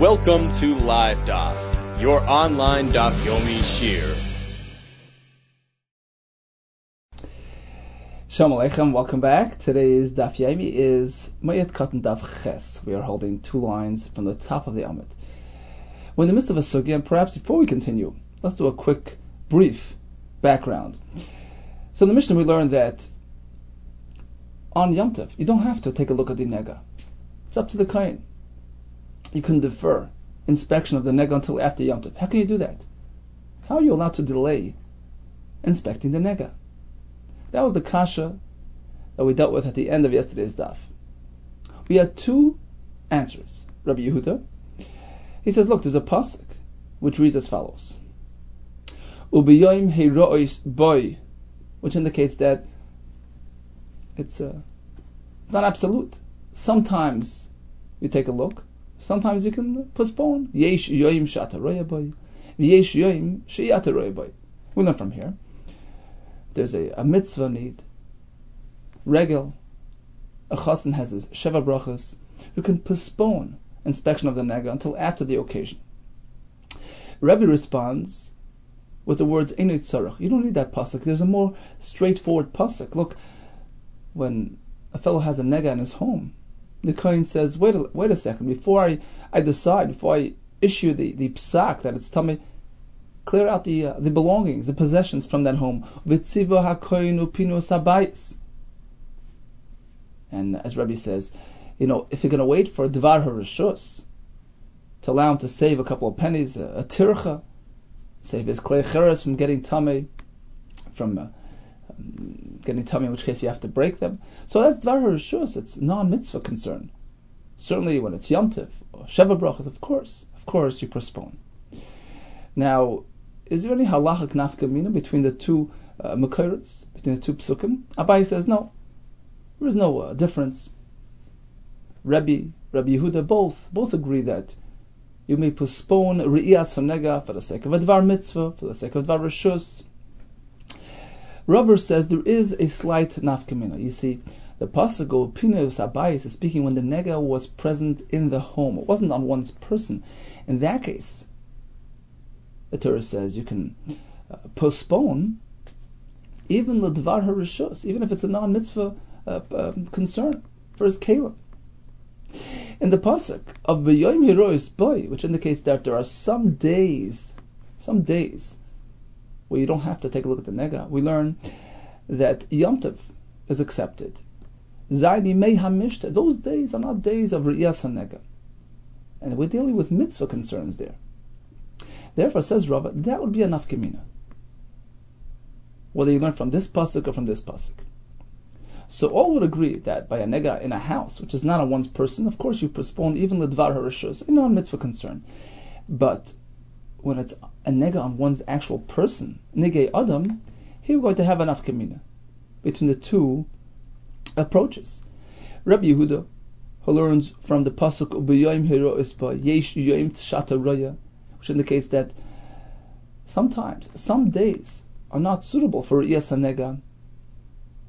Welcome to Live Daf, your online Daf Yomi Shiur. Shalom Aleichem, welcome back. Today's Daf Yomi is Moed Katan Daf Ches. We are holding two lines from the top of the Amid. We're in the midst of a sugya, and perhaps before we continue, let's do a quick, brief background. So in the Mishnah we learned that on Yom Tov, you don't have to take a look at the nega. It's up to the kain. You can defer inspection of the nega until after Yom Tov. How can you do that? How are you allowed to delay inspecting the nega? That was the kasha that we dealt with at the end of yesterday's daf. We had two answers. Rabbi Yehuda, he says, look, there's a pasuk which reads as follows: "Ubiyoim heirois boy," which indicates that it's uh, it's not absolute. Sometimes you take a look. Sometimes you can postpone. Yesh yoim shataroya boy. Yesh sheyataroya boy. We learn from here. There's a, a mitzvah need. Regel. A chassan has his sheva brachas. You can postpone inspection of the nega until after the occasion. Rebbe responds with the words "enut tzarach." You don't need that pasuk. There's a more straightforward pasuk. Look, when a fellow has a nega in his home, the kohen says, "Wait, a, wait a second. Before I, I decide, before I issue the the psak that it's tummy, clear out the uh, the belongings, the possessions from that home." And as Rebbe says, you know, if you're going to wait for Dvar HaRishus, to allow him to save a couple of pennies, a, a tircha, save his klei from getting tummy, from uh, um, tell me in which case you have to break them. So that's Dvar HaRishus, it's non-mitzvah concern. Certainly when it's Yom Tiv, or Sheva Brachas, of course, of course you postpone. Now, is there any halachic nafkamina between the two uh, between the two psukim? Abai says no. There is no uh, difference. Rabbi, Rabbi Yehuda, both both agree that you may postpone Re'iyas Hanega for the sake of a Dvar Mitzvah, for the sake of Dvar Rishus. Rabbi says there is a slight nafkamina. You see, the pasuk Pinus Abayis is speaking when the nega was present in the home. It wasn't on one's person. In that case, the Torah says you can uh, postpone even the Dvar HaRishus, even if it's a non-mitzvah uh, uh, concern for his kalim. In the pasuk of B'Yom Herois Boy, which indicates that there are some days, some days, where you don't have to take a look at the nega, we learn that Yom Tov is accepted. Zaini Mei Hamishta, those days are not days of Riyas HaNega. And we're dealing with mitzvah concerns there. Therefore, says Rava, that would be enough kamina. Whether you learn from this pasuk or from this pasuk. So all would agree that by a nega in a house, which is not on one's person, of course you postpone even the dvar harishus, a non-mitzvah concern. But when it's a nega on one's actual person, nege adam, here we're going to have enough kamina between the two approaches. Rabbi Yehuda, who learns from the pasuk u'b'yoyim heroispa yesh yoyim tshata roya, which indicates that sometimes, some days, are not suitable for Iyas nega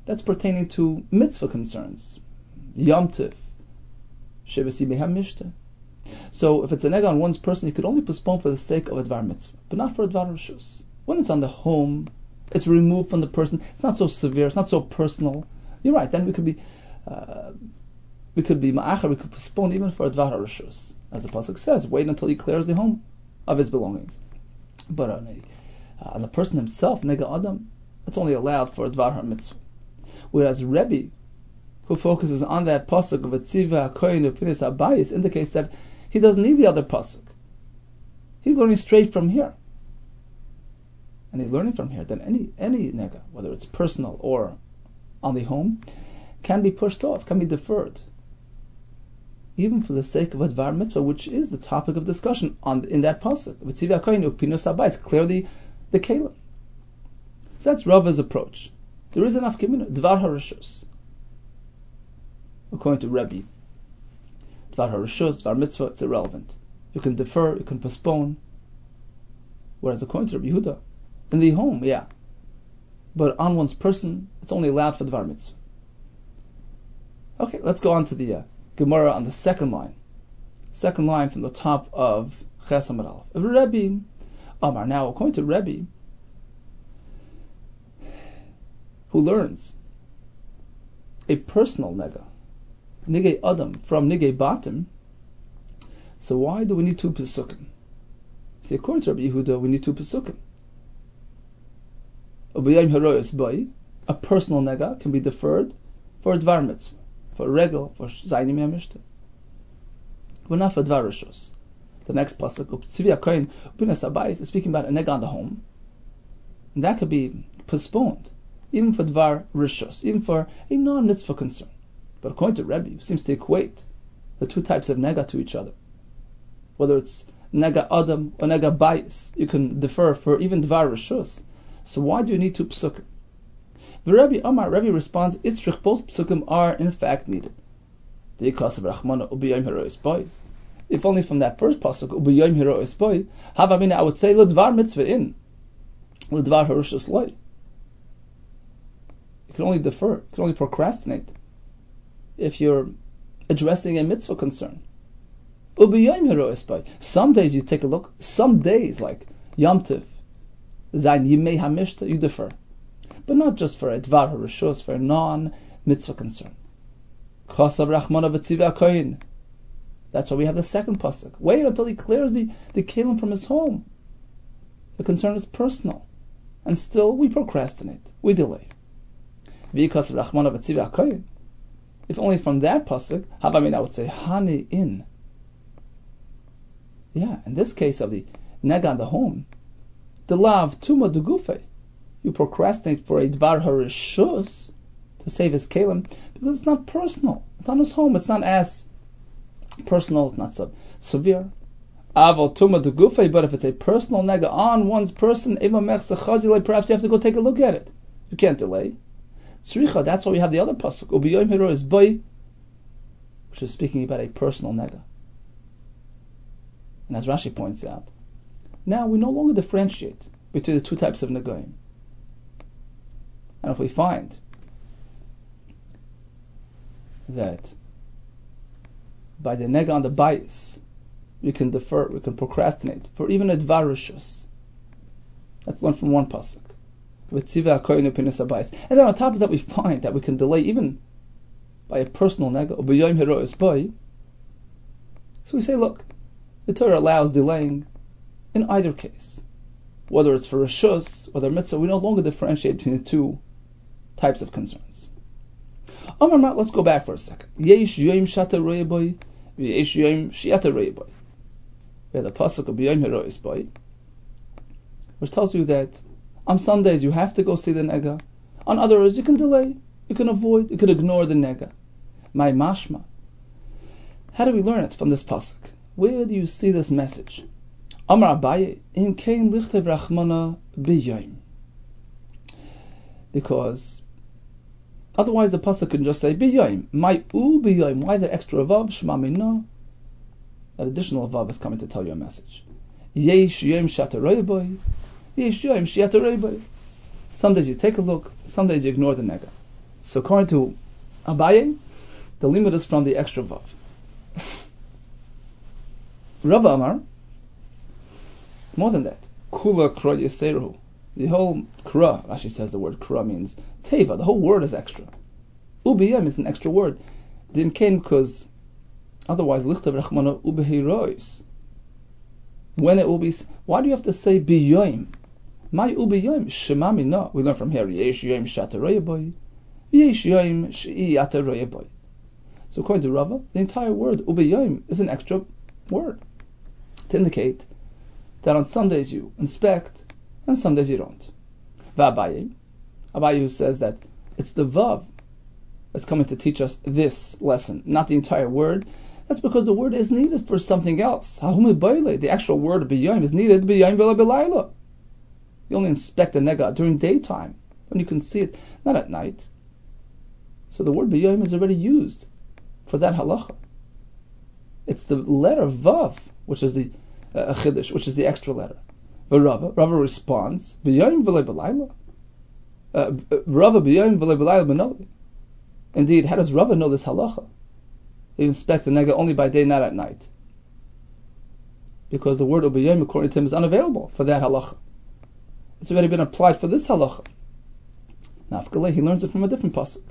that's pertaining to mitzvah concerns. Yom Tiv, Shevasi Mishta. So if it's a nega on one's person, you could only postpone for the sake of a dvar mitzvah, but not for a dvar rishus. When it's on the home, it's removed from the person. It's not so severe. It's not so personal. You're right. Then we could be, uh, we could be ma'acher. We could postpone even for a dvar rishus, as the pasuk says. Wait until he clears the home of his belongings. But on, a, uh, on the person himself, nega adam, it's only allowed for a dvar mitzvah. Whereas Rebbe, who focuses on that pasuk of Etziva HaKoyin Upinis Abayis, indicates that he doesn't need the other pasuk. He's learning straight from here. And he's learning from here that any any nega, whether it's personal or on the home, can be pushed off, can be deferred. Even for the sake of a dvar mitzvah, which is the topic of discussion on in that pasuk. Etziva HaKoyin Upinis Abayis, clearly the kalim. So that's Rava's approach. There is enough kimina. Dvar harishus. According to Rebbe, Dvar harishus, Dvar mitzvah, it's irrelevant. You can defer, you can postpone. Whereas according to Rabbi Yehuda, in the home, yeah. But on one's person, it's only allowed for Dvar mitzvah. Okay, let's go on to the uh, Gemara on the second line Second line from the top of Ches Amud Aleph. Rebbe Amar. Now, according to Rebbe, who learns a personal nega, nige adam from nige batim, so why do we need two pesukim? See, according to Rabbi Yehuda, we need two pesukim. A personal nega can be deferred for dvar mitzvah, for a regal, for zaynim yamishta. Not for dvar rishos. The next pasuk, Tzvi HaKoyin, Upinas Abayis, is speaking about a nega on the home. And that could be postponed, even for dvar rishos, even for a non-mitzvah concern. But according to Rebbe, seems to equate the two types of nega to each other. Whether it's nega adam or nega bayis, you can defer for even dvar rishos. So why do you need two psukim? The Rebbe Amar Rebbe responds, Itzrich, both psukim are in fact needed. The of boy. If only from that first pasuk boy, I would say ledvar mitzvah in, ledvar harushas loy. You can only defer, you can only procrastinate if you're addressing a mitzvah concern. Some days you take a look, some days like Yom Tiv, Zayin Yimei Hamishta, you defer. But not just for a Dvar HaRishos, for a non-mitzvah concern. That's why we have the second pasuk. Wait until he clears the, the kalim from his home. The concern is personal. And still we procrastinate. We delay. If only from that pasuk, Havamina would say, Hani in. Yeah, in this case of the nega on the home, the lav tuma dugufe, you procrastinate for a dvar harishus to save his kalim because it's not personal. It's on his home. It's not as personal. It's not so severe. Aval tuma dugufe, but if it's a personal nega on one's person, perhaps you have to go take a look at it. You can't delay. Tzricha, that's why we have the other pasuk. Ubiyom is boy, which is speaking about a personal nega. And as Rashi points out, now we no longer differentiate between the two types of Nagoim. And if we find that by the nega on the bias, we can defer, we can procrastinate for even a dvarushus. That's learned from one pasuk. And then on top of that, we find that we can delay even by a personal nega, So we say, look, the Torah allows delaying in either case. Whether it's for Rishus, whether mitzvah, we no longer differentiate between the two types of concerns. Let's go back for a second. We have the pasuk of boy, which tells you that on Sundays you have to go see the nega. On other days, you can delay, you can avoid, you can ignore the nega. My mashma. How do we learn it from this pasuk? Where do you see this message? Amar Abaye, in Kain Lichtev Rachmana B'Yayim. Because otherwise the pasuk can just say B'Yayim. My U B'Yayim. Why the extra vav? Shema Minna. That additional vav is coming to tell you a message. Yesh Yom Shataroyboy. Some days you take a look, some days you ignore the nega. So according to Abaye, the limit is from the extra vav. Rav Amar, more than that, Kula Kra Yeseru. The whole Kra, Rashi says the word Kra means Teva. The whole word is extra. Ubiyam is an extra word. Didn't came because otherwise Lichtav Rachmana Ubehirois. When it will be, why do you have to say Biyoim? My Ubiyoim, Shemami no. We learn from here, Yesh Yoim Shataroyaboy. Yesh Yoim Shi'ataroyaboy. So according to Rava, the entire word Ubiyoim is an extra word to indicate that on some days you inspect and some days you don't. V'abaye, Abaye says that it's the vav that's coming to teach us this lesson, not the entire word. That's because the word is needed for something else. The actual word b'yayim is needed You only inspect the nega during daytime when you can see it, not at night. So the word b'yayim is already used for that halacha. It's the letter vav, which is the uh, chiddush, which is the extra letter. Rava, Rava responds, "B'yayim v'lei b'layla." Uh, Rava b'layla b'noli. Indeed, how does Rava know this halacha? He inspects the nega only by day, not at night. because the word ubiyim according to him is unavailable for that halacha. It's already been applied for this halacha. Nafkale, he learns it from a different pasuk.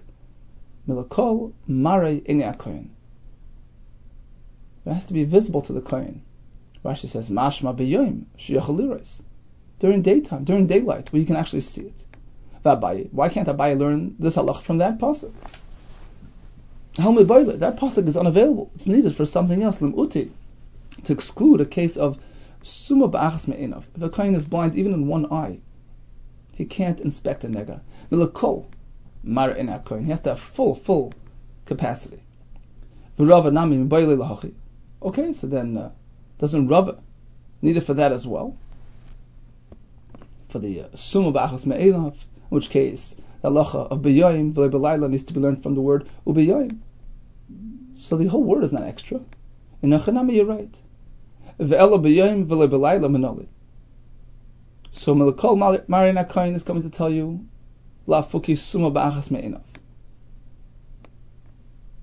Milakol mare ine kohen. It has to be visible to the kohen. Rashi says mashma b'yoyim shiyachaliros. During daytime, during daylight, where you can actually see it. Why can't Abaye learn this halacha from that pasuk? That pasuk is unavailable. It's needed for something else. Limuti to exclude a case of summa ba'achas me'inav. If a kohen is blind even in one eye, he can't inspect a nega. Milakol mar in kohen. He has to have full, full capacity. V'rava nami lahachi. Okay, so then uh, doesn't Rava need it for that as well? For the uh, summa ba'achas me'inav, in which case the halacha of beyoyim v'le needs to be learned from the word ubeyoyim. So the whole word is not extra. In Achanami, you're right. So Melakol Marian is coming to tell you, La fuki suma ba'achas me'inav.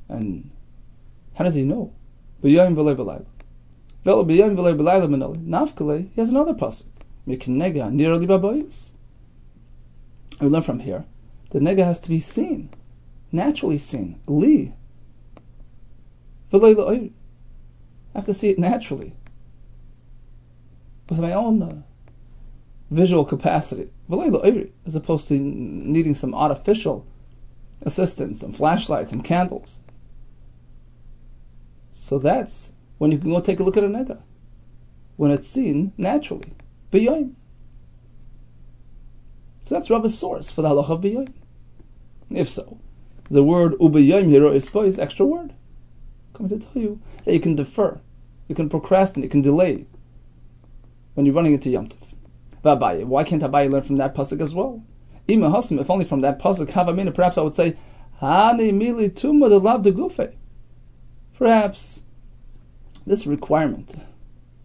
And how does he know? B'yayim v'le b'layla. V'le b'layla menoli. He has another pasuk. Miknega nira babayis. We learn from here, the nega has to be seen, naturally seen. Li. V'le I have to see it naturally with my own uh, visual capacity, as opposed to needing some artificial assistance, some flashlights, some candles. So that's when you can go take a look at a nega, when it's seen naturally, b'yoyim. So that's Rabbi's source for the halacha of b'yoyim. If so, the word u'b'yoyim here is is extra word. Coming to tell you that you can defer, you can procrastinate, you can delay when you're running into Yom Tov. Why can't Abaye learn from that pasuk as well? If only from that pasuk, perhaps I would say, Hani mili de lav de gufe. Perhaps this requirement,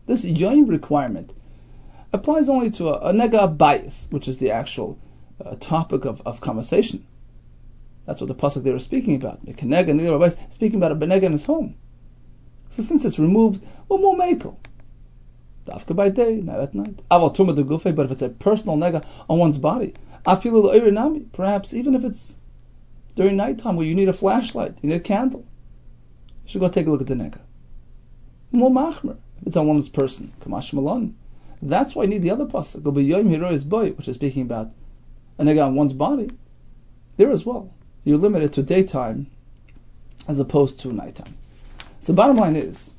this yoim requirement, applies only to a, a nega bias, which is the actual uh, topic of, of conversation. That's what the pasuk they were speaking about. Speaking about a benega in his home. So since it's removed, well, more makel. Dafka by day, not at night. Aval tuma de but if it's a personal nega on one's body, afilu nami, perhaps even if it's during nighttime where you need a flashlight, you need a candle, you should go take a look at the nega. More machmer, it's on one's person, kamash malon. That's why you need the other pasuk, is boy, which is speaking about a nega on one's body. There as well, you limit it to daytime as opposed to nighttime. So bottom line is,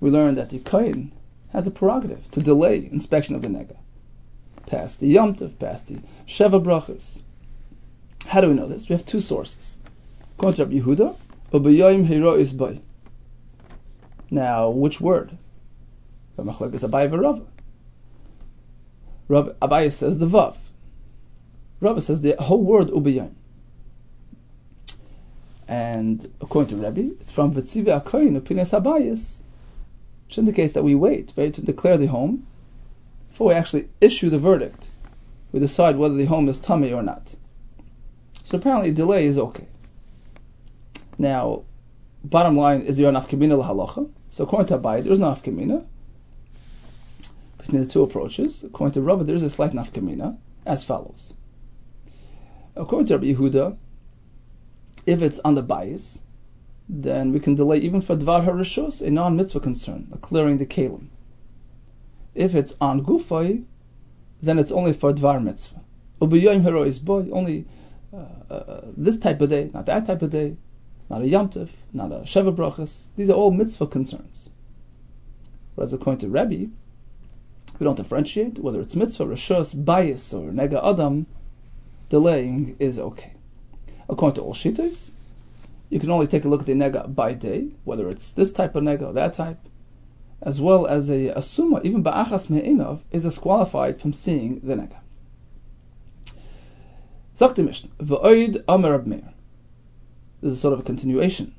we learned that the kohen has a prerogative to delay inspection of the nega. Past the yomtiv, past the Sheva Brachas. How do we know this? We have two sources. According Yehuda, Ubayayim Hero is by. Now, which word? Ramachlek is Abai v'Rava. Abai says the Vav. Rava says the whole word Ubayayim. And according to Rabbi, it's from Vitziva Akoyin, Upinas Abayis, which indicates that we wait right, to declare the home before we actually issue the verdict. We decide whether the home is tummy or not. So apparently, delay is okay. Now, bottom line is there an afkamina halacha? So according to Abai, there is no afkamina between the two approaches. According to Rabbi, there is a slight nafkamina as follows. According to Rabbi Yehuda, if it's on the bias, then we can delay even for Dvar HaRishos, a non-mitzvah concern, clearing the Kalim. If it's on Gufay, then it's only for Dvar mitzvah. Ubiyayim Herois boy, only uh, uh, this type of day, not that type of day, not a Yamtiv, not a Sheva Brachas. These are all mitzvah concerns. Whereas according to Rebbe, we don't differentiate whether it's mitzvah, rishos, bias, or nega adam. Delaying is okay. According to all shitas, you can only take a look at the nega by day, whether it's this type of nega or that type, as well as a, a summa, even ba'achas me'inov, is disqualified from seeing the nega. Zakti Mishnah, v'oid Amar Meir. This is sort of a continuation.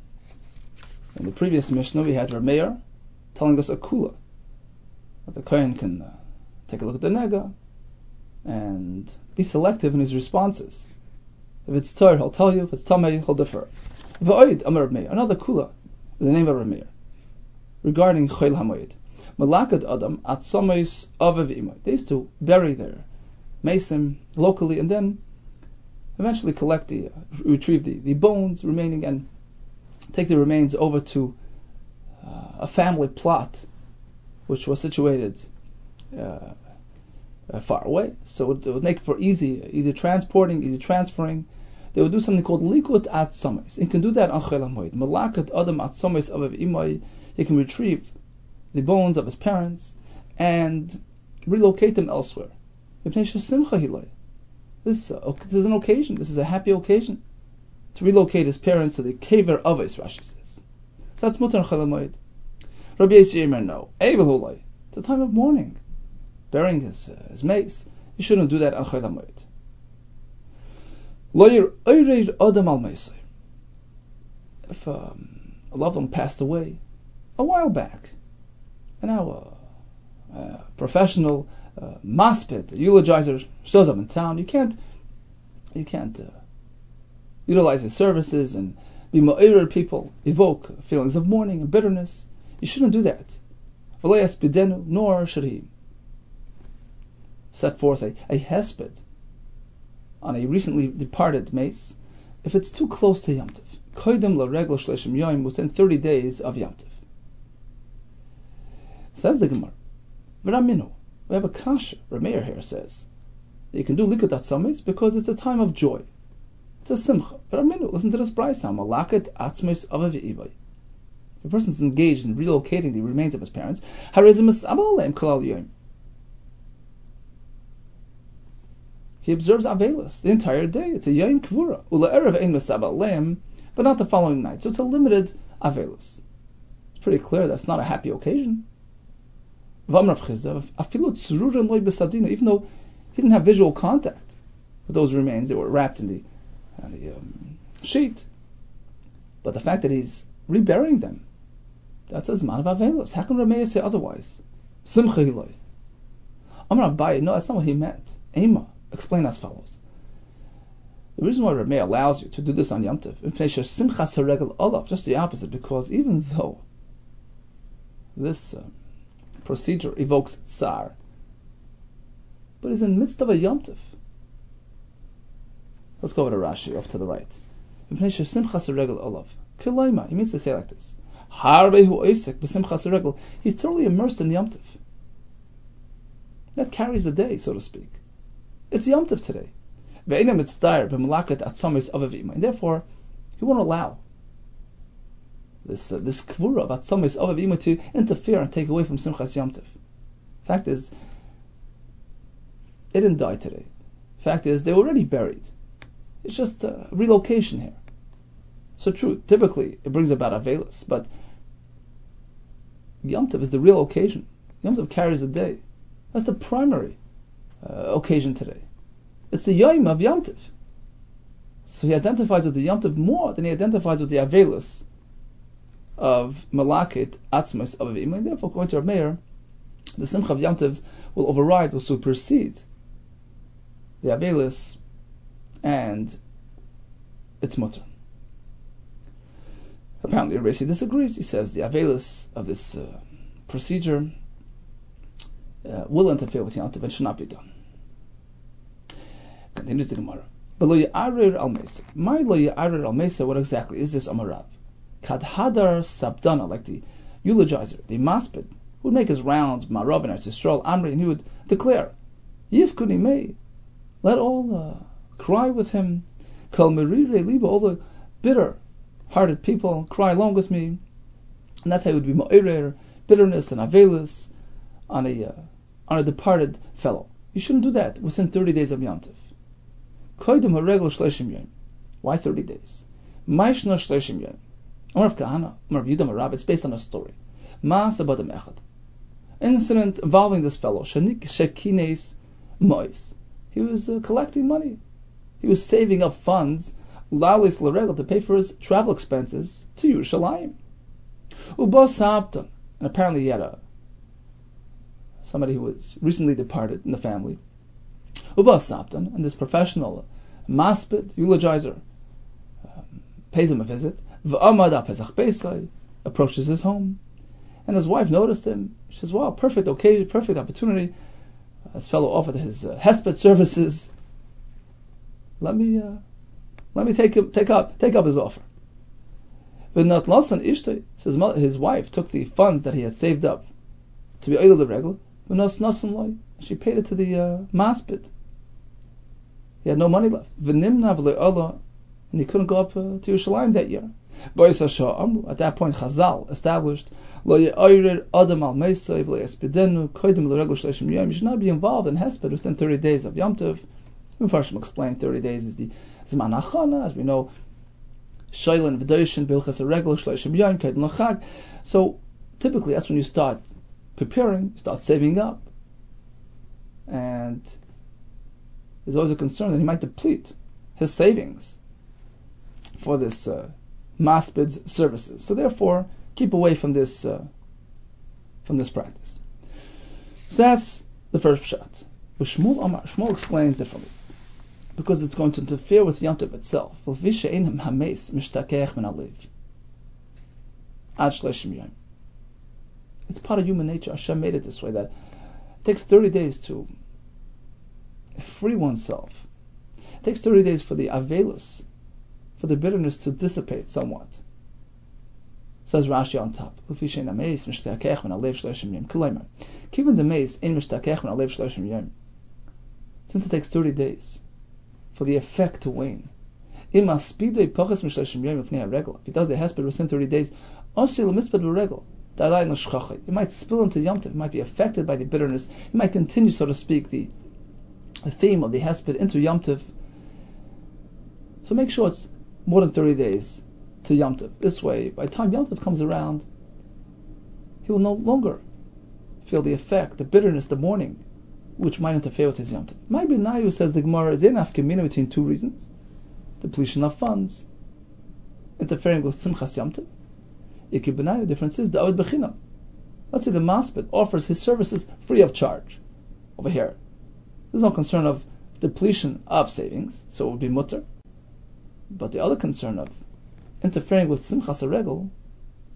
In the previous Mishnah, we had Rameir telling us a kula, that the Kohen can uh, take a look at the nega and be selective in his responses. If it's tar, he'll tell you. If it's tamei, he'll defer. V'oid Amar Meir, another kula, the name of Rameir, regarding Chayil Hamoyed. Malakad Adam Atzomes Avav Imay. They used to bury their mason locally and then eventually collect the, uh, retrieve the, the bones remaining and take the remains over to uh, a family plot which was situated uh, far away. So it, it, would make for easy, easy transporting, easy transferring. They would do something called likut at samis. You can do that on Chel Hamoed. Malakat adam at samis of imay. He can retrieve the bones of his parents and relocate them elsewhere. This, uh, this is an occasion. This is a happy occasion to relocate his parents to the kever of his Rashi says. So that's mutar Chel Hamoed. Rabbi Yisrael no. It's a time of mourning burying his, uh, his mace, you shouldn't do that on Chol HaMoed. Lawyer Oyreir Adam al If um, a loved one passed away a while back, and now a, a professional uh, maspid, eulogizer shows up in town, you can't you can't uh, utilize his services and be ma'ir people, evoke feelings of mourning and bitterness. You shouldn't do that. Nor should he set forth a, a hesped on a recently departed mace if it's too close to Yom Tov. Koidim regel shleshim yoim within 30 days of Yom Tov. Says the Gemara, V'raminu, we have a kasha, Rameir here says, you can do likat atzamis because it's a time of joy. It's a simcha. V'raminu, listen to this brayse, malakat atzmis avav If a person is engaged in relocating the remains of his parents, harizim abal kalal yoim. He observes Avelis the entire day. It's a Yom Kvura. Ula Erev Ein Mesab but not the following night. So it's a limited Avelis. It's pretty clear that's not a happy occasion. Even though he didn't have visual contact with those remains, they were wrapped in the, the um, sheet. But the fact that he's reburying them, that's a Zman of Avelis. How can Rameya say otherwise? Simcha Hiloi. Amar Abaye, no, that's not what he meant. Ema explain as follows. The reason why Rameh allows you to do this on Yom Tov, just the opposite, because even though this uh, procedure evokes tsar, but it's in the midst of a Yom Tov. Let's go over to Rashi, off to the right. He means to say like this. He's totally immersed in the Yom Tov. That carries the day, so to speak. It's Yom Tov today. And therefore, he won't allow this uh, this kvura of atzomis of to interfere and take away from Simchas Yom Tov. Fact is, they didn't die today. Fact is, they were already buried. It's just a relocation here. So true, typically it brings about Avelis, but Yom Tov is the real occasion. Yom Tov carries the day. That's the primary uh, occasion today. It's the Yom of Yom Tiv. So he identifies with the Yom Tiv more than he identifies with the Avelus of Malakit Atzmas of Avim. And therefore, according to our mayor, the Simcha of Yom Tiv will override, will supersede the Avelus and its mutter. Apparently, Rashi disagrees. He says the Avelus of this uh, procedure uh, will interfere with Yom Tov and should not be done. Continues the Gemara. But lo ya'arir al mesa. My lo al mesa, what exactly is this Amarav? Kad hadar sabdana, like the eulogizer, the maspid, who would make his rounds, Marav and Yisrael, Amri, and he would declare, Yifkuni may, let all uh, cry with him, Kal merire liba, all the bitter-hearted people cry along with me, and that's how it would be mo'irer, bitterness and avelus on a, uh, on a departed fellow. You shouldn't do that within 30 days of Yom yom. Why 30 days? Maishna shleishim yom. Amar Kahana, Amar Yudam Arab, it's based on a story. Maas abadam echad. Incident involving this fellow, Shanik Shekines Mois. He was uh, collecting money. He was saving up funds, Lalis Laregel, to pay for his travel expenses to Yerushalayim. Ubo Sabton. And apparently he had a somebody who was recently departed in the family. Uba Saptan, and this professional maspid, eulogizer, um, pays him a visit. Pesach approaches his home, And his wife noticed him. She says, "Wow, perfect occasion, perfect opportunity." Uh, this fellow offered his uh, hesped services. Let me, uh, let me take take up, take up his offer. V'nat lasan ishtay. So his, his wife took the funds that he had saved up to be oil the regular. Loy. She paid it to the uh, maspid. He had no money left. And he couldn't go up uh, to Yerushalayim that year. At that point, Chazal established you should not be involved in Hesped within 30 days of Yom Tov. Mepharshim explained 30 days is the Zman Achana, as we know. So typically that's when you start preparing, start saving up, and there's always a concern that he might deplete his savings for this uh, maspid's services. So therefore, keep away from this uh, from this practice. So that's the first shot. But Shmuel, Amar, Shmuel explains differently because it's going to interfere with Yom Tov itself. It's part of human nature. Hashem made it this way that it takes 30 days to free oneself. It takes 30 days for the avelus, for the bitterness to dissipate somewhat. Says Rashi on top. Since it takes 30 days for the effect to wane, if he does the hesped within 30 days, it might spill into Yom Tov, it might be affected by the bitterness, it might continue, so to speak, the, the theme of the hesped into Yom Tov. So make sure it's more than 30 days to Yom Tov. This way, by the time Yom Tov comes around, he will no longer feel the effect, the bitterness, the mourning, which might interfere with his Yom Tov. Maybe Nayu says the Gemara is enough community between two reasons: depletion of funds, interfering with Simchas Yom Tov. Ikib difference is Da'ud Bechinam. Let's say the Maspid offers his services free of charge. Over here, there's no concern of depletion of savings, so it would be mutter. But the other concern of interfering with Simchas Regel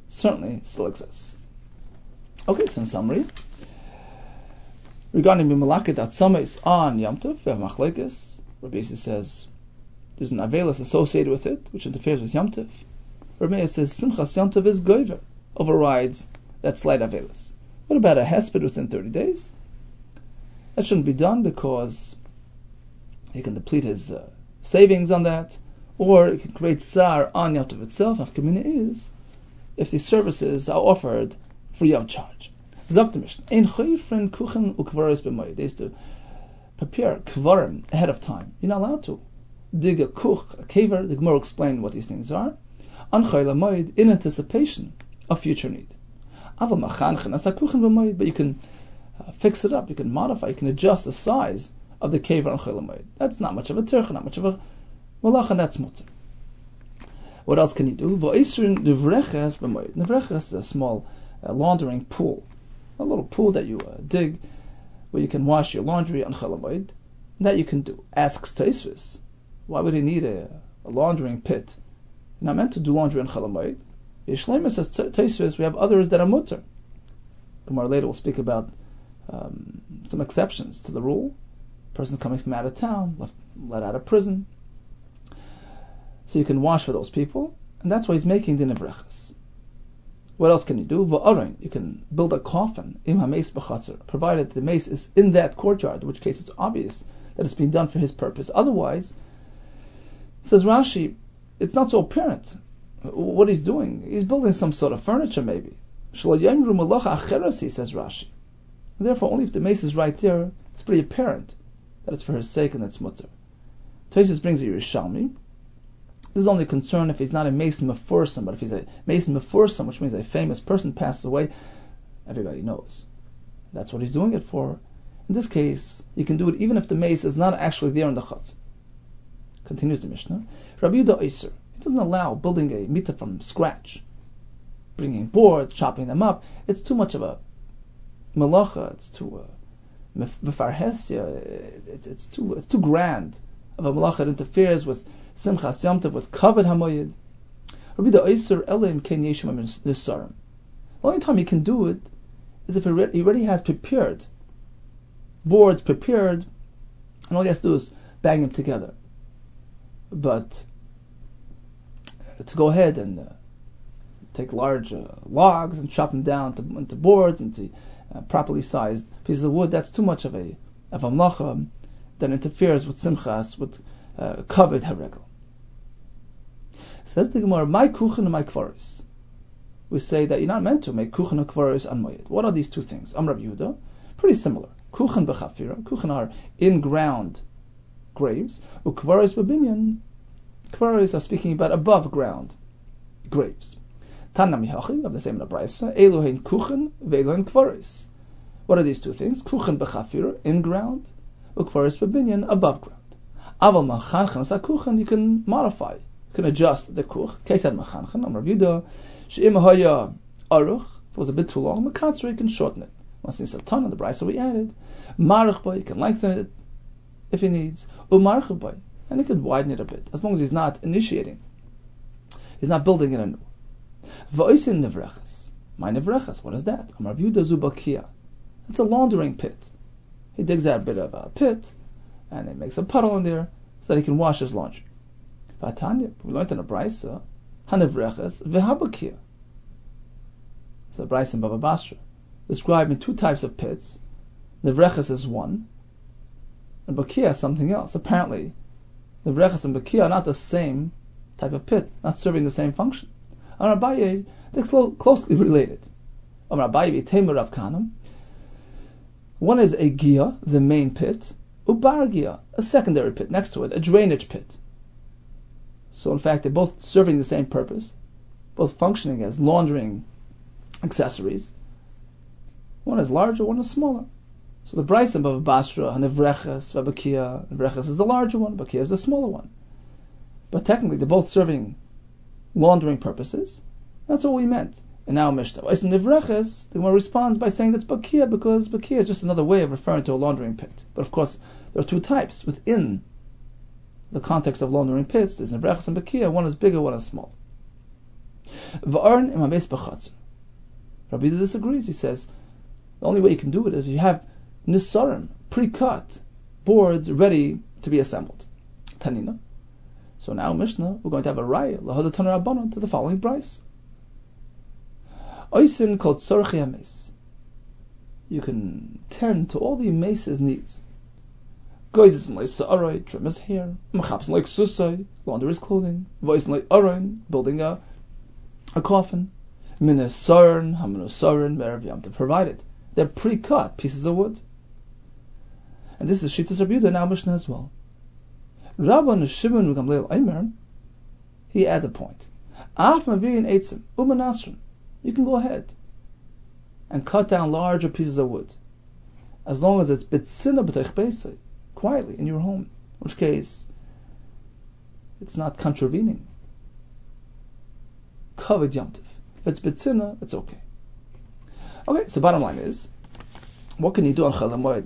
certainly still exists. Okay, so in summary, regarding Bimalakit Atzames on Yom Tov, we have Machlekes. Rabbi says there's an Avelis associated with it, which interferes with Yom Tov. Rabbi says Simchas Yom is Goiver, overrides that slight Avelis. What about a Hesped within 30 days? That shouldn't be done because he can deplete his uh, savings on that or it can create tsar on Yom Tov itself. Nafkamina is if the services are offered free of charge. Zakdamish, ein choyfren kuchen ukvaros b'moed. They used to prepare kvarim ahead of time. You're not allowed to dig a kuch, a kaver. The Gemara explain what these things are. An moed in anticipation of future need. But you can uh, fix it up, you can modify, you can adjust the size of the kaver on moed. That's not much of a terch, not much of a Malach, and that's mutter. What else can you do? Nevreches is a small uh, laundering pool, a little pool that you uh, dig where you can wash your laundry on Chalamoid. That you can do. Asks Taisvis, why would he need a, a laundering pit? Not meant to do laundry on Chalamoid. Yishlema says Taisvis, we have others that are mutter. Gemara later will speak about um, some exceptions to the rule. Person coming from out of town, left, let out of prison, so you can wash for those people, and that's why he's making the nevrechas. What else can you do? Va'arin, you can build a coffin, im ha'meis b'chatzer, provided the mace is in that courtyard, in which case it's obvious that it's being done for his purpose. Otherwise, says Rashi, it's not so apparent what he's doing. He's building some sort of furniture, maybe. He says Rashi. Therefore, only if the mace is right there, it's pretty apparent that it's for his sake and it's mutter. Tosis brings a Yerushalmi, this is only a concern if he's not a Mason Meforsim, but if he's a Mason Meforsim, which means a famous person passes away, everybody knows. That's what he's doing it for. In this case, you can do it even if the mace is not actually there in the chutz. Continues the Mishnah. Rabbi Yudah Iser, it doesn't allow building a mita from scratch, bringing boards, chopping them up. It's too much of a malacha. It's too uh, it's, it's too it's too grand of a malacha. It interferes with Simchas Yom with covered Hamoyed. Rabbi the Oiser Elim Ken Yeshim Nisarim. The only time he can do it is if he already has prepared boards prepared, and all he has to do is bang them together. But to go ahead and uh, take large uh, logs and chop them down to, into boards, into uh, properly sized pieces of wood, that's too much of a of a mlacha that interferes with simchas, with uh, covered haregel. Says the Gemara, my kuchen and my kvaris. We say that you're not meant to make kuchen and kvaris on. What are these two things? Amrav Yehuda, pretty similar. Kuchen bechafira. Kuchen are in ground graves. Ukvaris bebinyan. Kvaris are speaking about above ground graves. Tanna mihachi of the same Nabraisa. Elohein kuchen ve'elohein kvaris. What are these two things? Kuchen bechafira in ground. Ukvaris bebinyan above ground. Aval machanchan kuchen you can modify. You can adjust the kuch. Kesad machanchan. Amar Yuda. She'im haya aruch. If it was a bit too long, mekatzra you can shorten it. Once ton of the brisa we added. Marach boy, you can lengthen it if he needs. Umarach boy, and he can widen it a bit, as long as he's not initiating. He's not building it anew. V'oisin nevreches. My nevreches, what is that? Amar zubakia. It's a laundering pit. He digs out a bit of a pit, and he makes a puddle in there, so that he can wash his laundry. Vatanya, we learned in a brisa, hanevreches v'habakia. So brisa in Baba Basra describing two types of pits. Nevreches is one, and Bakia is something else. Apparently, Nevreches and Bakia are not the same type of pit, not serving the same function. On Abaye, they're clo- closely related. Um, On Abaye, Temer Rav Kanam. One is a Gia, the main pit, Ubar Gia, a secondary pit next to it, a drainage pit. So in fact, they're both serving the same purpose, both functioning as laundering accessories. One is larger, one is smaller. So the Bryce of Basra, Nevreches, Vabakia, Nevreches is the larger one, Bakia is the smaller one. But technically, they're both serving laundering purposes. That's all we meant. And now Mishnah. As Nevreches, the Gemara responds by saying that's Bakia because Bakia is just another way of referring to a laundering pit. But of course, there are two types within the context of laundering pits. There's Nevreches and Bakia. One is bigger, one is small. Rabbi disagrees. He says the only way you can do it is if you have nisarim, pre-cut boards ready to be assembled. Tanina. So now Mishnah, we're going to have a raya lahadatan rabbanon to the following price. Oisin called tzorchi ames. You can tend to all the mace's needs. Goizis like sa'aroy, trim his hair. Machaps like susay, launder his clothing. Voice like aroin, building a a coffin. Minasaran, hamanasaran, merav yam to provide it. They're pre-cut pieces of wood. And this is Shittas Rabbi now Mishnah as well. Rabban Shimon Gamliel Eimer, he adds a point. Af Mavirin Eitzim, Umanasrin. You can go ahead and cut down larger pieces of wood. As long as it's bitsina b'teich quietly in your home. In which case, it's not contravening. Covered yamtiv. If it's bitsina, it's okay. Okay, so bottom line is, what can you do on Chalamoid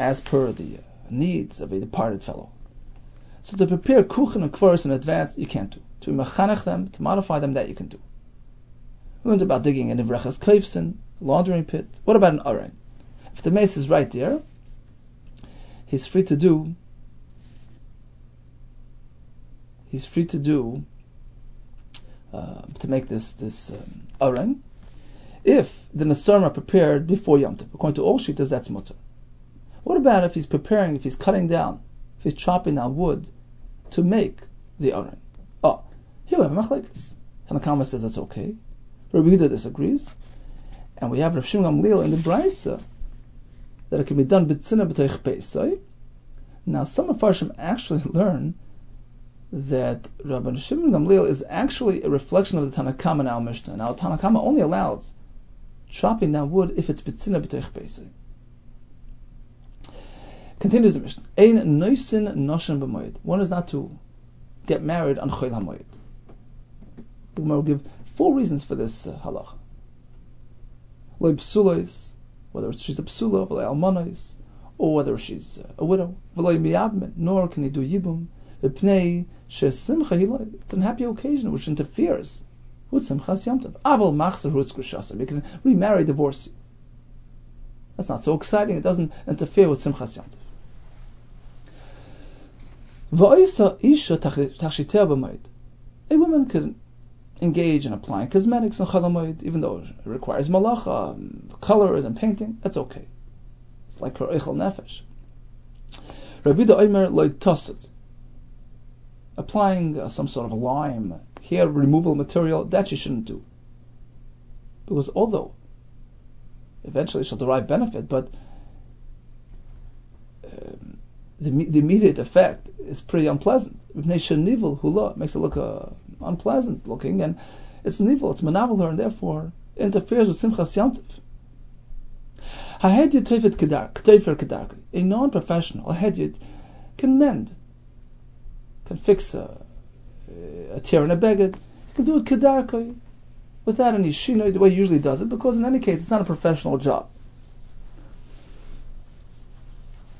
as per the needs of a departed fellow? So to prepare kuchen and kvaris in advance, you can't do. To mechanech them, to modify them, that you can do. We learned about digging an ivreches kaifsin, laundering pit. What about an aron? If the mace is right there, he's free to do. He's free to do uh, to make this this um, if the Nasarim are prepared before Yom Tov. According to all Shitas, that's mutter. What about if he's preparing, if he's cutting down, if he's chopping down wood to make the Aron? Oh, here we have machlekes. Tanakama says that's okay. Rabbi Yehuda disagrees. And we have Rav Shimon Gamliel in the Brisa that it can be done b'tzina b'toich. Now, some of Farshim actually learn that Rabbi Shimon Gamliel is actually a reflection of the Tanakama now Mishnah. Now, Tanakama only allows chopping down wood if it's betzina b'teich beisei. Continues the mission. Ein noisin noshen b'moed. One is not to get married on choil hamoed. The Gemara will give four reasons for this uh, halacha. Loy psulois, whether she's a psula, v'loy almonois, or whether she's uh, a widow. V'loy miyabmen, nor can he do yibum. V'pnei shesimcha hiloi. It's an happy occasion which interferes with Simchas Yom Tov. Aval Machzer Hutz Kushasa. You can remarry, divorce you. That's not so exciting. It doesn't interfere with Simchas Yom Tov. A woman can engage in applying cosmetics and chalamoid, even though it requires malacha, colors and painting. That's okay. It's like her eichel nefesh. Rabbi Omer loy toset. Applying uh, some sort of lime, hair removal material, that you shouldn't do. Because although eventually she'll derive benefit, but the, the immediate effect is pretty unpleasant. It makes it look uh, unpleasant looking, and it's nivul, it's manavel and therefore interferes with simchas yomtiv. A non-professional, a can mend, can fix a, a tear in a beged, can do it kedarkoi, without any shinoi, the way he usually does it, because in any case, it's not a professional job.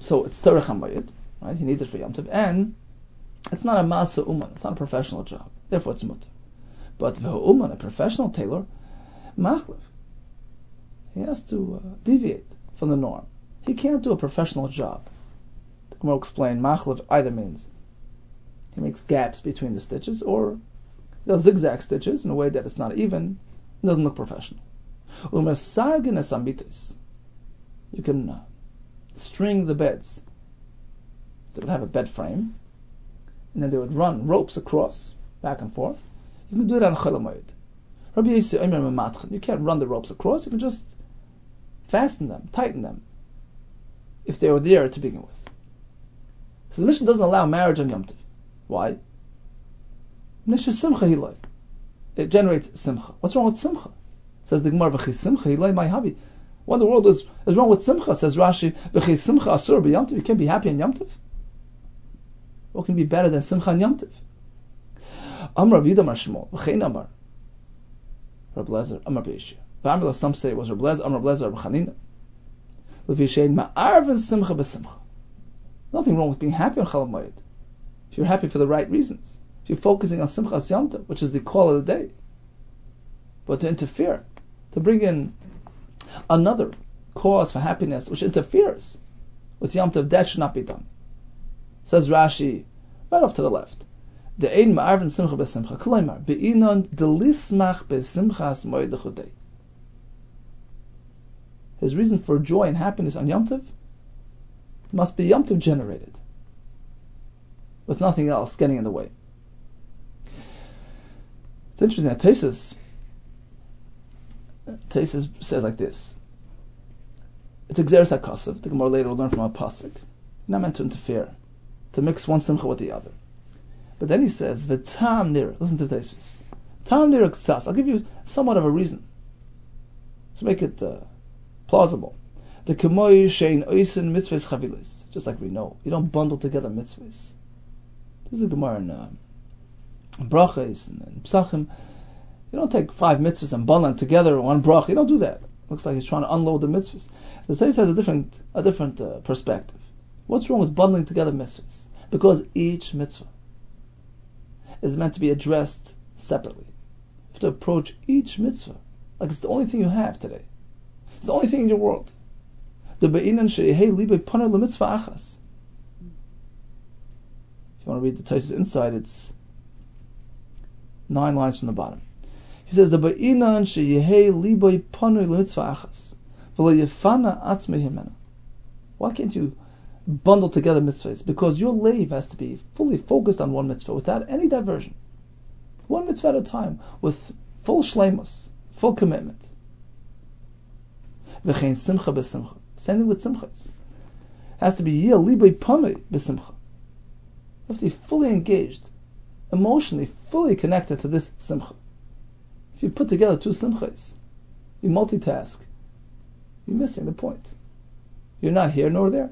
So it's Terech HaMayit, right? He needs it for Yom Tov, and it's not a Masa Uman, it's not a professional job. Therefore, it's Mutter. But Uman, a professional tailor, Machlev, he has to uh, deviate from the norm. He can't do a professional job. The Gemara explain Machlev either means he makes gaps between the stitches, or does zigzag stitches in a way that it's not even, it doesn't look professional. You can uh, string the beds. So they would have a bed frame, and then they would run ropes across, back and forth. You can do it on Cholamoid. Rabbi Yisrael, you can't run the ropes across, you can just fasten them, tighten them, if they were there to begin with. So the mission doesn't allow marriage on Yom Tov. Why? It generates simcha. What's wrong with simcha? Says the Gemara, simcha my havi. What in the world is, is wrong with simcha? Says Rashi, B'chei simcha asur b'yamtiv. You can't be happy in yamtiv. What can be better than simcha and yamtiv? Amar Rav Yidam Shmuel, V'chein Amar, Rab Lezer, Amar Beishia. V'amila, some say it was Rab Lezer, Amar Lezer, Rab Chanina. L'vishein ma'arvin simcha b'simcha. Nothing wrong with being happy on Chalav Moed. If you're happy for the right reasons. If you're focusing on simcha yamtiv, which is the call of the day. But to interfere, to bring in another cause for happiness which interferes with Yom Tov, that should not be done. Says Rashi, right off to the left. The simcha His reason for joy and happiness on Yom Tov must be Yom Tov generated, with nothing else getting in the way. It's interesting that Tesis Tosfos says like this. It's Xeris HaKasav. The Gemara later will learn from a pasuk. Not meant to interfere, to mix one simcha with the other. But then he says, "V'tam nir." Listen to Tosfos. Tam nir ksas. I'll give you somewhat of a reason to make it uh, plausible. The kemoy shein oisin mitzvahs chavilis. Just like we know, you don't bundle together mitzvahs. This is a Gemara in uh, brachas and, and psachim. You don't take five mitzvahs and bundle them together in one brach. You don't do that. Looks like he's trying to unload the mitzvahs. The Seis has a different, a different uh, perspective. What's wrong with bundling together mitzvahs? Because each mitzvah is meant to be addressed separately. You have to approach each mitzvah like it's the only thing you have today. It's the only thing in your world. The be'inan libe paner achas. If you want to read the Tosfos inside, it's nine lines from the bottom. He says the ba'inan sheyehei liboy panui lemitzvah achas v'lo yefana atzmei himena. Why can't you bundle together mitzvahs? Because your lave has to be fully focused on one mitzvah without any diversion. One mitzvah at a time with full shlemus, full commitment. V'chein simcha b'simcha. Same thing with simchas. Has to be yeh liboy panui b'simcha. You have to be fully engaged, emotionally fully connected to this simcha. If you put together two simchas, you multitask, you're missing the point. You're not here nor there.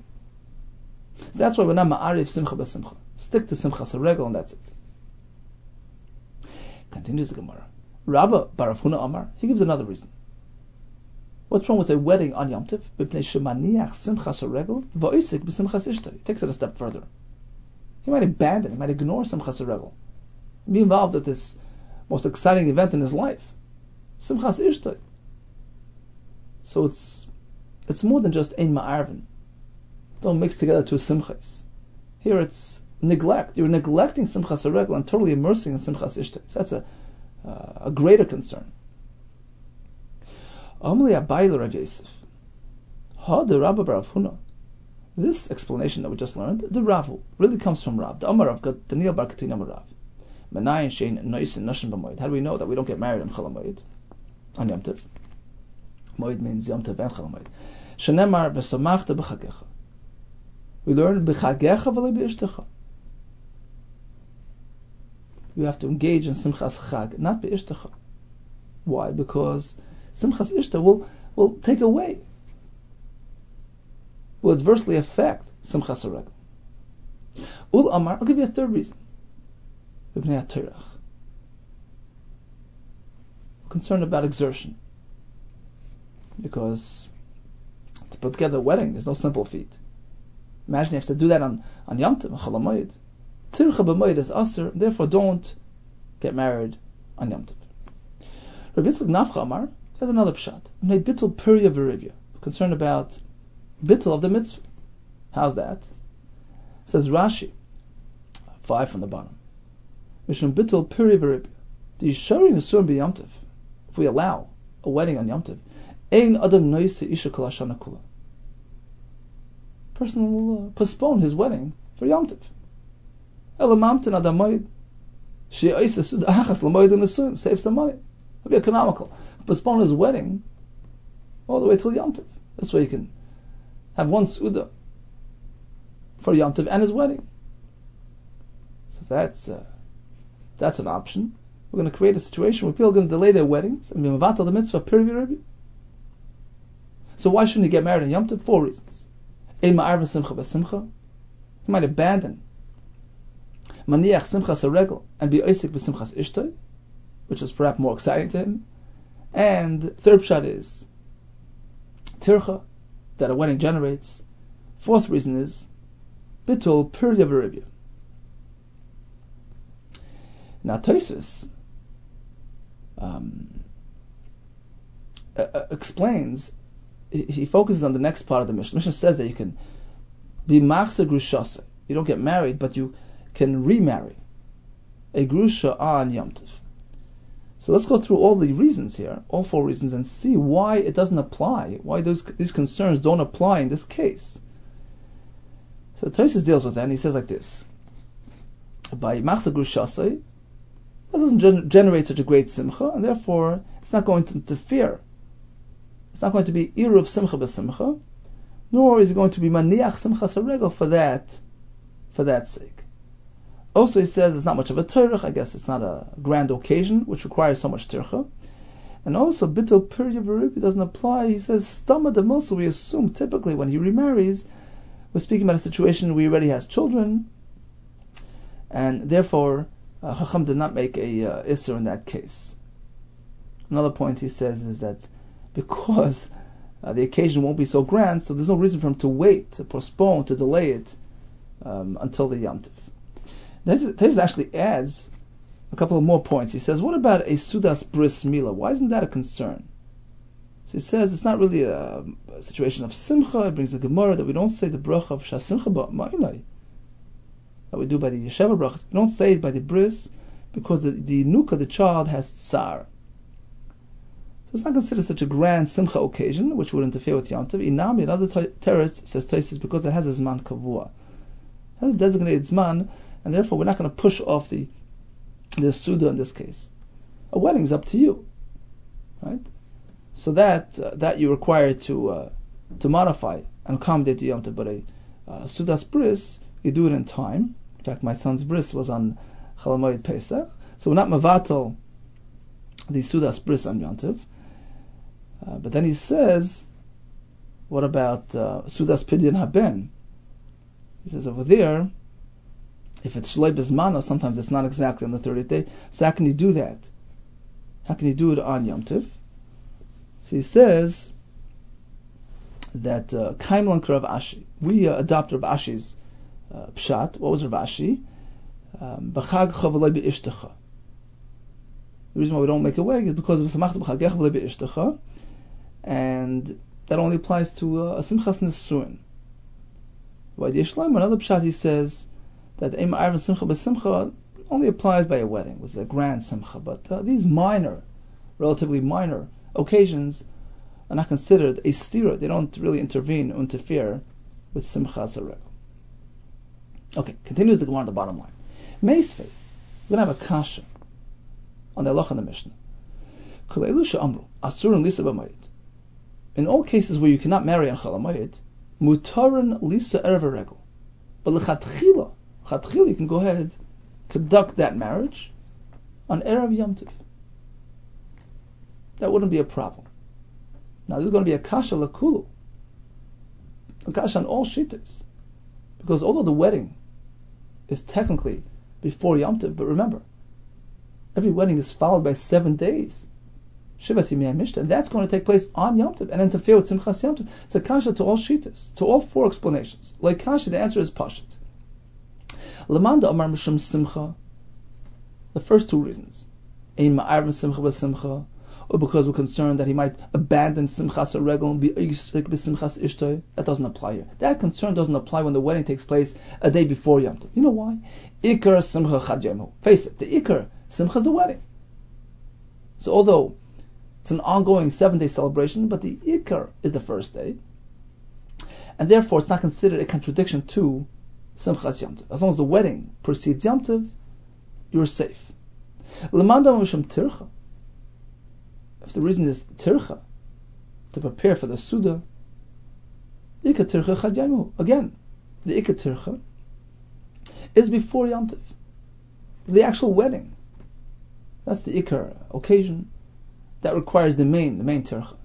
So that's why we're not ma'arif simcha b'simcha. Stick to simcha regel and that's it. Continues the Gemara. Rabba Barav Huna Amar, he gives another reason. What's wrong with a wedding on Yom Tiv? He takes it a step further. He might abandon, he might ignore simcha regel. Be involved with this most exciting event in his life. Simchas Ishtay. So it's it's more than just ein ma'arvin. Don't mix together two simchas. Here it's neglect. You're neglecting simchas regel and totally immersing in simchas ishtay. So that's a uh, a greater concern. Amli Abayla Rav Yosef. Ha the Rabba Barav Huna. This explanation that we just learned, the Rav really comes from Rav. The Amar Rav got Daniel Bar Katin Amar Rav. Menayin Shein Noisin Nashim B'Moed. How do we know that we don't get married on Chol Moed? On Yom Tov. Moed means Yom Tov and Chol Moed. Shenemar V'Samachta B'Chagecha. We learn B'Chagecha V'Le B'Ishtecha. You have to engage in Simchas Chag, not B'Ishtecha. Why? Because Simchas Ishta will, will take away, will adversely affect Simchas. Ulla Amar, I'll give you a third reason. Concerned about exertion. Because to put together a wedding is no simple feat. Imagine you have to do that on, on Yom Tov, Chalamoid. Tircha b'moed is aser, therefore don't get married on Yom Tov. Rabbi Yitzchak Nafcha Amar has another pshat. Bittul Purya Verivya, concerned about bittul of the mitzvah. How's that? says Rashi, five from the bottom. Mishum bittul Purya Verivya. The Yisharin Yisur b'Yom Tov, if we allow a wedding on Yom Tov, Ein Adam Noise Isha Kol Kula. Person will uh, postpone his wedding for Yom Tov. Elamamtin Adamoid. She Sud Achas Lamoid and save some money. It'll be economical. Postpone his wedding all the way till Yom Tov. This way you can have one Suda for Yom Tov and his wedding. So that's uh, that's an option. We're going to create a situation where people are going to delay their weddings and be the mitzvah So why shouldn't he get married in Yom Tov? Four reasons. He might abandon maniach simchas regel and be oisik b'simchas ishtay, which is perhaps more exciting to him. And third shot is tircha, that a wedding generates. Fourth reason is bitul v'ribya. Now Tosfos um, uh, uh, explains, he, he focuses on the next part of the mission. The mission says that you can be machsa grushasa. You don't get married, but you can remarry a grusha on Yom. So let's go through all the reasons here, all four reasons, and see why it doesn't apply, why those these concerns don't apply in this case. So Tosfos deals with that, and he says like this: By machsa grushasai, that doesn't gen- generate such a great simcha, and therefore it's not going to interfere. It's not going to be iruv simcha b'simcha, nor is it going to be maniach simcha saregel for that, for that sake. Also, he says it's not much of a tirch. I guess it's not a grand occasion which requires so much tircha. And also, bitul pirya veripi doesn't apply. He says stama mosa. We assume typically when he remarries, we're speaking about a situation where he already has children, and therefore uh, Chacham did not make a uh, isser in that case. Another point he says is that because uh, the occasion won't be so grand, so there's no reason for him to wait, to postpone, to delay it um, until the Yom Tiv. This actually adds a couple of more points. He says, what about a Sudas Bris Mila? Why isn't that a concern? So he says it's not really a, a situation of Simcha. It brings a Gemara that we don't say the bracha of Shasimcha Ma'inai. That we do by the Yesheva bracha. We don't say it by the Bris because the, the Nuka, the child, has Tsar. So it's not considered such a grand Simcha occasion, which would interfere with Yom Tov. Inami, another teretz, says Tosfos, because it has a Zman Kavua. It has a designated Zman and therefore we're not going to push off the the suda in this case. A wedding is up to you, right? So that uh, that you're required to uh, to modify and accommodate the Yom Tov, but a uh, sudas you do it in time. In fact, my son's bris was on Chalamoid Pesach, so we're not mavatal the sudas bris on Yom Tov. Uh, but then he says, what about uh, sudas pidyon haben? He says over there if it's shloi bezmana, sometimes it's not exactly on the 30th day. So how can you do that? How can you do it on Yom Tiv? So he says that Kaimlan uh, Ashi. We uh, adopt Rav Ashi's uh, pshat. What was Rav Ashi? Um, B'chag chavalei be'ishtecha. The reason why we don't make a wedding is because of Samachta b'chagecha v'le and that only applies to uh, a Simchas Nisuin. By the Yishlam, another pshat he says that Eim Arvin Simcha b'Simcha only applies by a wedding, it was a grand Simcha, but uh, these minor, relatively minor occasions are not considered a stira. They don't really intervene, interfere with Simchas. Okay, continues the Gemara on the bottom line. Meisvei, we're going to have a kasha on the Allah in the Mishnah. asurin lisa b'mayit. In all cases where you cannot marry on Chalamayit, mutaran lisa erev regel. But lechatchila, lechatchila, you can go ahead, and conduct that marriage on erev Yom Tov. That wouldn't be a problem. Now this is going to be a kasha lakulu, a kasha on all shittas, because although the wedding is technically before Yom Tov, but remember, every wedding is followed by seven days. Shivas Yimei Mishta, and that's going to take place on Yom Tov and interfere with Simchas Yom Tov. It's a kasha to all shitas, to all four explanations. Like kasha, the answer is pashit. Lamanda Amar Mishum Simcha. The first two reasons, Ein Ma'arvin Simcha Simcha, or because we're concerned that he might abandon Simchas Regel and be Simchas Ishtoi. That doesn't apply here. That concern doesn't apply when the wedding takes place a day before Yom Tov. You know why? Ikar Simcha Chad Face it, the Ikar Simcha is the wedding. So although it's an ongoing seven day celebration, but the Ikar is the first day. And therefore, it's not considered a contradiction to Simchas Yom Tov. As long as the wedding precedes Yom Tov, you're safe. If the reason is tircha, to prepare for the Suda, Ika tircha chadyamu. Again, the Ika tircha is before Yom Tov. The actual wedding. That's the Ikar occasion that requires the main, the main tircha.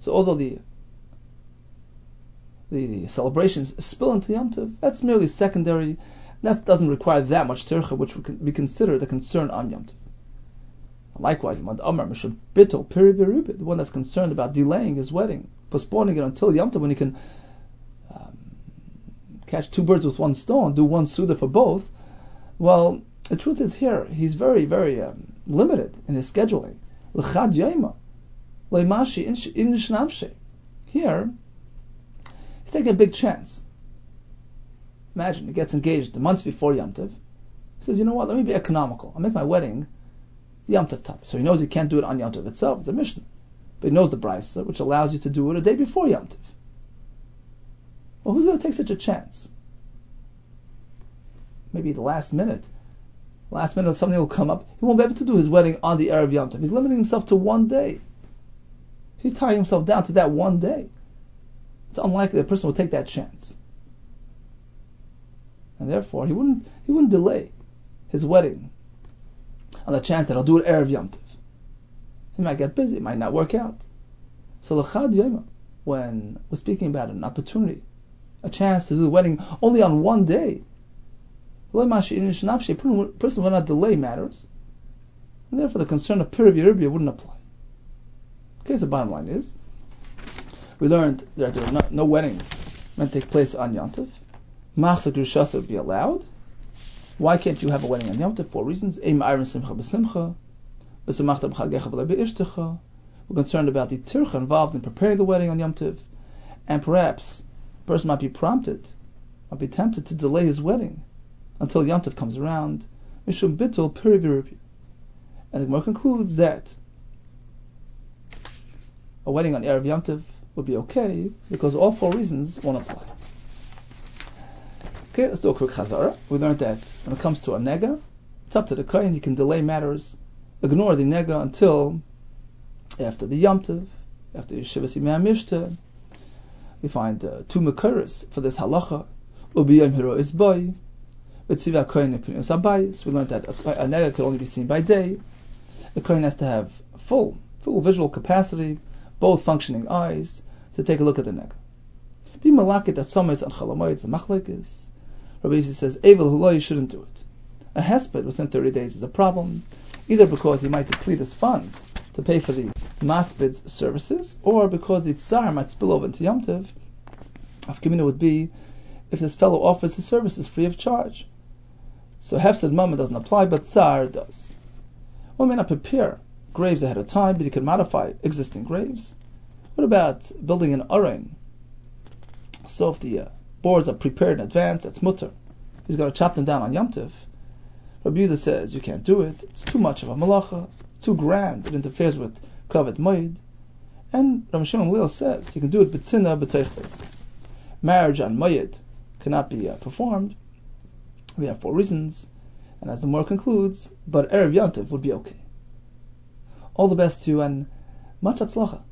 So although the the celebrations spill into Yom Tov, that's merely secondary. That doesn't require that much tircha, which would be considered a concern on Yom Tov. Likewise, the one that's concerned about delaying his wedding, postponing it until Yom Tov when he can um, catch two birds with one stone, do one suda for both. Well, the truth is here, he's very, very um, limited in his scheduling. Here, he's taking a big chance. Imagine he gets engaged months before Yom Tov. He says, you know what, let me be economical. I'll make my wedding Yom Tov time. So he knows he can't do it on Yom Tov itself. It's a Mishnah. But he knows the Brisa, which allows you to do it a day before Yom Tov. Well, who's going to take such a chance? Maybe the last minute. Last minute something will come up. He won't be able to do his wedding on the Erev Yom Tov. He's limiting himself to one day. He's tying himself down to that one day. It's unlikely a person will take that chance. And therefore, he wouldn't, he wouldn't delay his wedding on the chance that I'll do it Erev Yom Tov. He might get busy, it might not work out. So L'chad Yoma, when we're speaking about an opportunity, a chance to do the wedding only on one day, a person will not delay matters, and therefore the concern of Yerubia wouldn't apply. Okay, so the bottom line is, we learned that there are no, weddings meant to take place on Yom Tov. Machzak Rishasa would be allowed, why can't you have a wedding on Yom Tov? Four reasons. We're concerned about the tircha involved in preparing the wedding on Yom Tov. And perhaps a person might be prompted, might be tempted to delay his wedding until Yom Tov comes around. Mishum And the Gemara concludes that a wedding on Erev Yom Tov would be okay because all four reasons won't apply. Okay, let's do a quick chazara. We learned that when it comes to a nega, it's up to the kohen. He can delay matters, ignore the nega until after the Yom Tov, after Yeshivas Yimei Mishta. We find uh, two makuras for this halacha. Ubiyam hiro is boy. V'tziva kohen epinius abayis. We learned that a, a nega could only be seen by day. The kohen has to have full, full visual capacity, both functioning eyes, to take a look at the nega. Be malakit at summers and chalamoyed, the machlekes. Rabbi Yossi says, Evel Huloi shouldn't do it. A hesped within 30 days is a problem, either because he might deplete his funds to pay for the maspid's services, or because the tsar might spill over into Yom Tov. Afkamina would be if this fellow offers his services free of charge. So Hefsed Mama doesn't apply, but Tsar does. One may not prepare graves ahead of time, but he can modify existing graves. What about building an arein? So if the uh, boards are prepared in advance, that's mutter. He's going to chop them down on Yom Tiv. Rabbi Yehuda says you can't do it. It's too much of a malacha. It's too grand. It interferes with kavod moed. And Rav Shimon Gamliel says you can do it b'tzina b'teichles. Marriage on moed cannot be uh, performed. We have four reasons. And as the more concludes, but Erev Yom Tiv would be okay. All the best to you and much atzlacha.